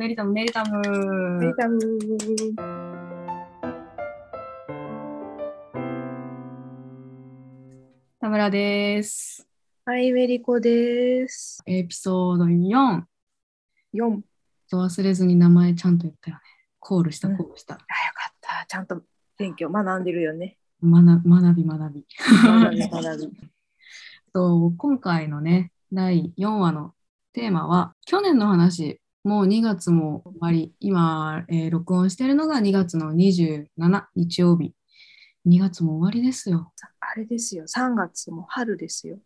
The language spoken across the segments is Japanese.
メリタム、メリタム。メリタム田村です。はい、メリコです。エピソード4。4。忘れずに名前ちゃんと言ったよね。コールした、うんコールした。あ、よかった。ちゃんと勉強学んでるよね。学学び学び。学び学び。と今回のね、第4話のテーマは、去年の話、もう2月も終わり、今、えー録音してるのが2月の27日曜日。2月も終わりですよ。あれですよ。3月も春ですよ。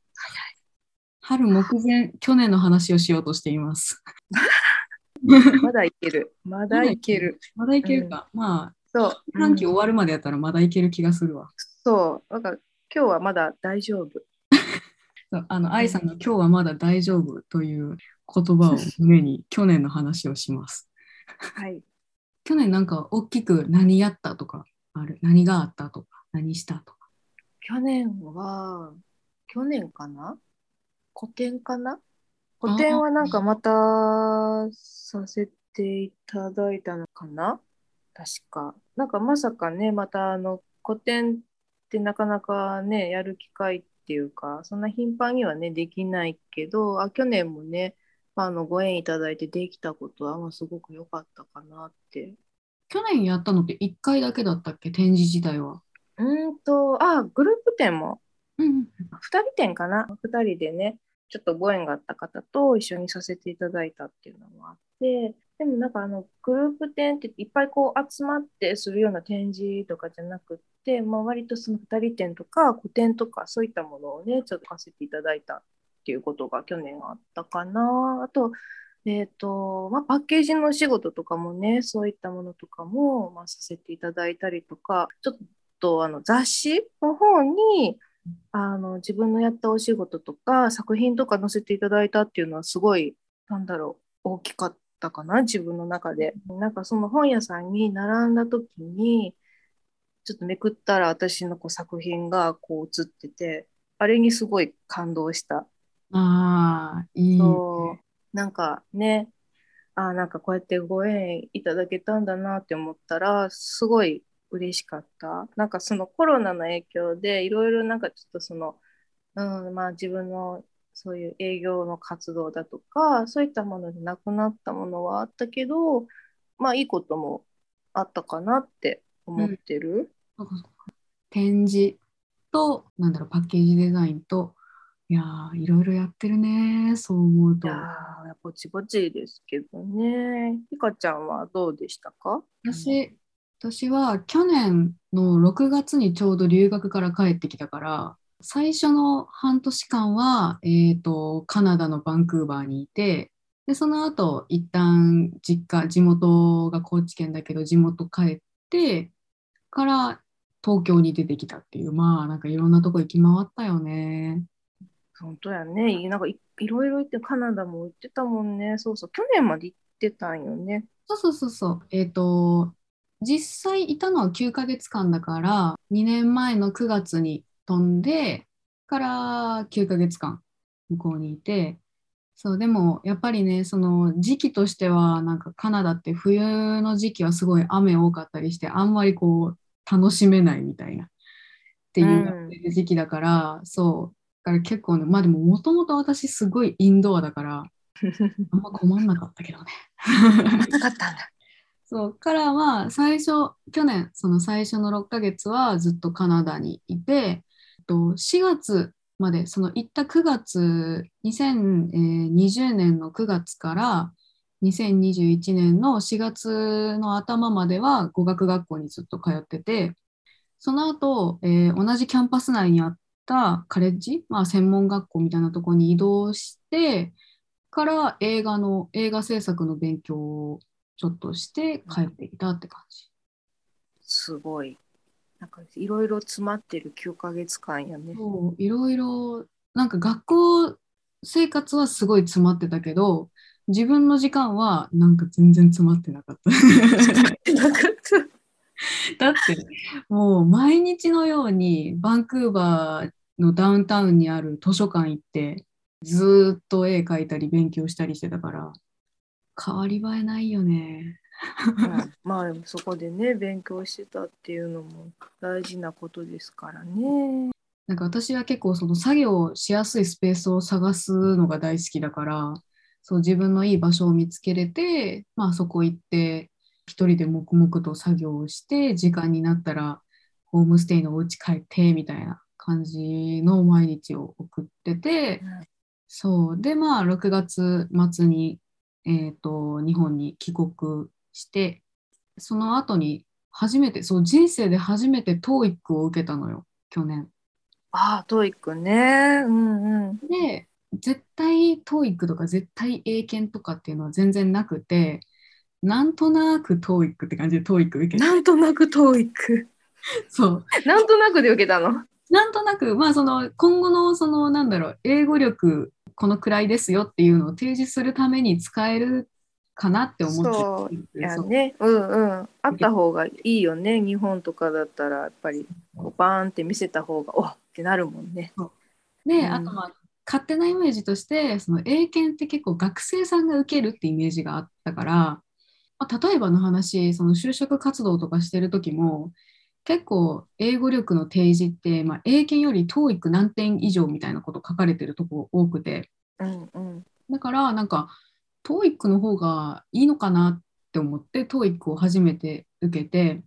春目前、去年の話をしようとしています。まだいける。まだいける。まだいけるか。まあ、そう。半期終わる。るまでやったらまだいける気がするわ。そう。なんか今日はまだ大丈夫。あの、愛さんの今日はまだ大丈夫という言葉を胸に去年の話をします。はい。去年なんか大きく何やったとかある？何があったとか？何したとか？去年は、去年かな？古典かな？古典はなんかまたさせていただいたのかな？確か。なんかまさかね、またあの古典ってなかなかね、やる機会っていうか、そんな頻繁にはね、できないけど、あ去年もね、あのご縁いただいてできたことは、まあ、すごく良かったかなって。去年やったのって1回だけだったっけ？展示自体は。うーんと、あ、グループ展もうん、2人展かな？2人でねちょっとご縁があった方と一緒にさせていただいたっていうのもあってでもなんかあのグループ展っていっぱいこう集まってするような展示とかじゃなくって、まあ、割とその2人展とか個展とかそういったものをねちょっとさせていただいたっていうことが去年あったかな。あとえーとまあ、パッケージのお仕事とかもねそういったものとかも、まあ、させていただいたりとかちょっとあの雑誌の方にあの自分のやったお仕事とか作品とか載せていただいたっていうのはすごいなんだろう大きかったかな自分の中で。なんかその本屋さんに並んだ時にちょっとめくったら私のこう作品がこう映っててあれにすごい感動した。ああ、いい。そう。なんかね。あなんかこうやってご縁いただけたんだなって思ったらすごい嬉しかった。なんかそのコロナの影響でいろいろなんかちょっとその、うん、まあ自分のそういう営業の活動だとかそういったものでなくなったものはあったけどまあいいこともあったかなって思ってる、そうかそうか展示と、なんだろう、パッケージデザインと、いやー、いろいろやってるね、そう思うといや。ーぼちぼちですけどねひかちゃんはどうでしたか？私、私は去年の6月にちょうど留学から帰ってきたから、最初の半年間は、えーと、カナダのバンクーバーにいて、で、その後、一旦実家、地元が高知県だけど、地元帰ってから東京に出てきたっていう、まあ、なんかいろんなとこ行き回ったよね。本当やね。なんかいいろいろ行って、カナダも行ってたもんね。そうそう。去年まで行ってたんよね。そうそうそうそう。えっ、と、実際いたのは9ヶ月間だから、2年前の9月に飛んで、から9ヶ月間向こうにいて、そう、でもやっぱりね、その時期としては、なんかカナダって冬の時期はすごい雨多かったりして、あんまりこう、楽しめないみたいな、っていう時期だから、そう、だから結構ね、まあでももともと私すごいインドアだから、あんま困んなかったけどね。なかったんだ。そうからは最初去年その最初の6ヶ月はずっとカナダにいてえっと4月までその行った9月2020年の9月から2021年の4月の頭までは語学学校にずっと通っててその後、えー同じキャンパス内にあったカレッジ、まあ、専門学校みたいなところに移動してから映画の映画制作の勉強をちょっとして帰ってきたって感じ。すごい。なんかいろいろ詰まってる9ヶ月間やね。そういろいろなんか学校生活はすごい詰まってたけど自分の時間はなんか全然詰まってなかった。だってもう毎日のようにバンクーバーのダウンタウンにある図書館行ってずーっと絵描いたり勉強したりしてたから変わり映えないよね。うんまあでもそこでね勉強してたっていうのも大事なことですからね。なんか私は結構その作業しやすいスペースを探すのが大好きだから、そう自分のいい場所を見つけれて、まあそこ行って一人で黙々と作業をして、時間になったらホームステイのお家帰ってみたいな感じの毎日を送ってて、そう。で、まあ6月末に、えっと、日本に帰国して、その後に初めて、そう人生で初めて TOEIC を受けたのよ、去年。ああ、 TOEIC ね。うんうん。で、絶対 TOEIC とか絶対英検とかっていうのは全然なくて、なんとなく TOEIC って感じで TOEIC 受けて、なんとなく TOEIC。そう。なんとなくで受けたの？なんとなく、まあその今後のそのなんだろう、英語力このくらいですよっていうのを提示するために使えるかなって思ってそうね、うんうん。あった方がいいよね。日本とかだったらやっぱりこうバーンって見せた方がおっってなるもんね。で、うんあとまあ勝手なイメージとしてその英検って結構学生さんが受けるってイメージがあったから、まあ、例えばの話その就職活動とかしてる時も結構英語力の提示って、まあ、英検より TOEIC 何点以上みたいなこと書かれてるとこ多くてうんうん。だからなんか TOEIC の方がいいのかなって思って TOEIC を初めて受けて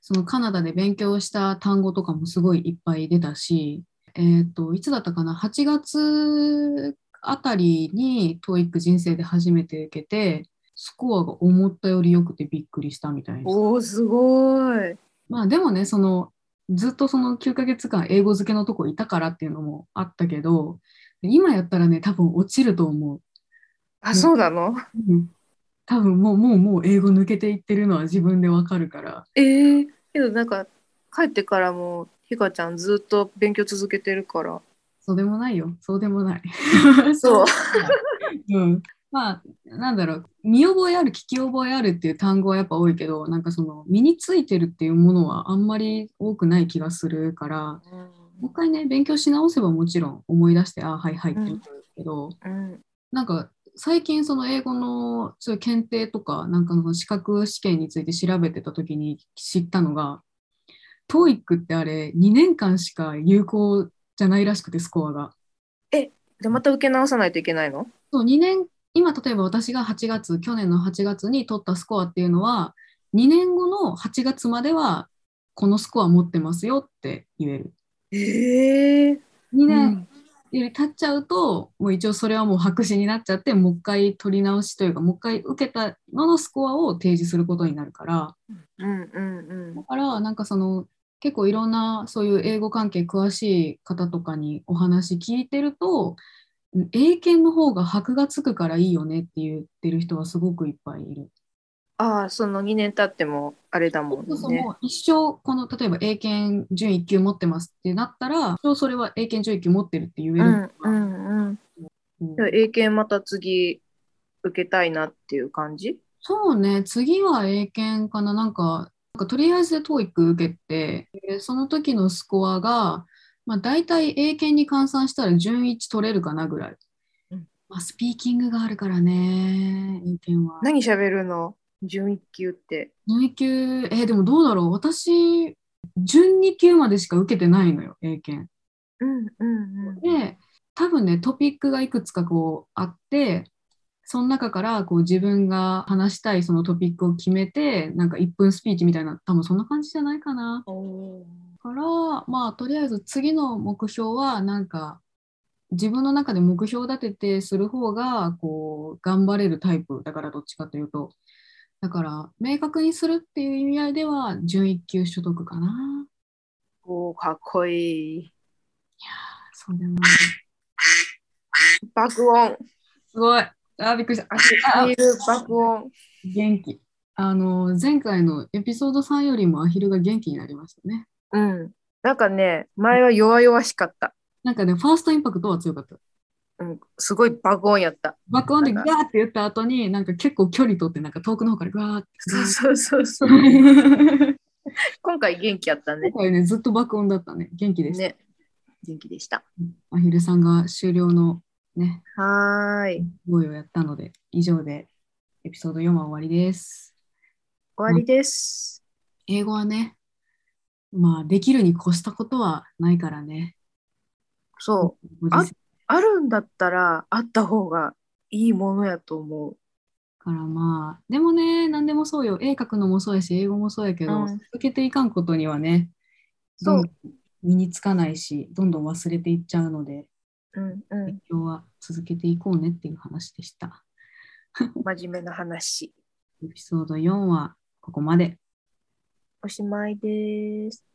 そのカナダで勉強した単語とかもすごいいっぱい出たし、えー、といつだったかな8月あたりに TOEIC 人生で初めて受けてスコアが思ったより良くてびっくりしたみたいな。おお、すごい。まあでもねそのずっとその9ヶ月間英語漬けのとこいたからっていうのもあったけど今やったらね多分落ちると思う。あ、そうなの？うん多分もうもうもう英語抜けていってるのは自分でわかるからえー、けどなんか帰ってからもひかちゃんずっと勉強続けてるから。そうでもないよそうでもない そう。うん、まあなんだろう見覚えある聞き覚えあるっていう単語はやっぱ多いけどなんかその身についてるっていうものはあんまり多くない気がするからもう一回ね勉強し直せばもちろん思い出してああはいはいってなるけど、うん。なんか最近その英語のそういう検定とかなんかの資格試験について調べてた時に知ったのが TOEIC ってあれ2年間しか有効じゃないらしくてスコアが。で、また受け直さないといけないの？そう2年今例えば私が8月去年の8月に取ったスコアっていうのは2年後の8月まではこのスコア持ってますよって言える。ええー。2年より経っちゃうと、もう一応それはもう白紙になっちゃってもう一回取り直しというかもう一回受けたののスコアを提示することになるからうんうんだからなんかその結構いろんなそういう英語関係詳しい方とかにお話聞いてるとうん英検の方が箔がつくからいいよねって言ってる人はすごくいっぱいいる。ああ、その2年経ってもあれだもんそうそう一生この例えば英検準1級持ってますってなったら一生それは英検準1級持ってるって言えるううんうん。英検また次受けたいなっていう感じ？そうね、次は英検かな。なんか、なんかとりあえず TOEIC 受けて、でその時のスコアが、まあ、大体英検に換算したら準1取れるかなぐらい。うんまあ、スピーキングがあるからね、英検は。何喋るの？準1級って。準1級、えーでもどうだろう。私、準2級までしか受けてないのよ、英検。うんうんうん。で、多分ね、トピックがいくつかこうあって、その中からこう自分が話したいそのトピックを決めて、なんか1分スピーチみたいな、多分そんな感じじゃないかな。から、まあ、とりあえず次の目標は、なんか、自分の中で目標立ててする方が、こう、頑張れるタイプだから、どっちかというと。だから、明確にするっていう意味合いでは、準1級所得かな。おーかっこいい。そうでも爆音。すごい。あー、びっくりした。アヒル爆音。元気。あの、前回のエピソード3よりもアヒルが元気になりましたね。うん。なんかね、前は弱々しかった。なんかね、ファーストインパクトは強かった。うん、すごい爆音やった。爆音でガーって言った後に、なんか結構距離取って、なんか遠くの方からガーって。そうそうそうそう。今 今回元気やったね。回ね、ずっと爆音だったね。元気でした。ね。元気でした。アヒルさんが終了のね、はーい。語彙をやったので、以上でエピソード4は終わりです。終わりです。英語はね、まあ、できるに越したことはないからね。そう。ご時世あるんだったら、あった方がいいものやと思う。からまあ、でもね、何でもそうよ。絵描くのもそうやし、英語もそうやけど、うん続けていかんことにはね、そう身につかないし、どんどん忘れていっちゃうので、うんう勉強は続けていこうねっていう話でした。ん。真面目な話。エピソード4はここまで。おしまいです。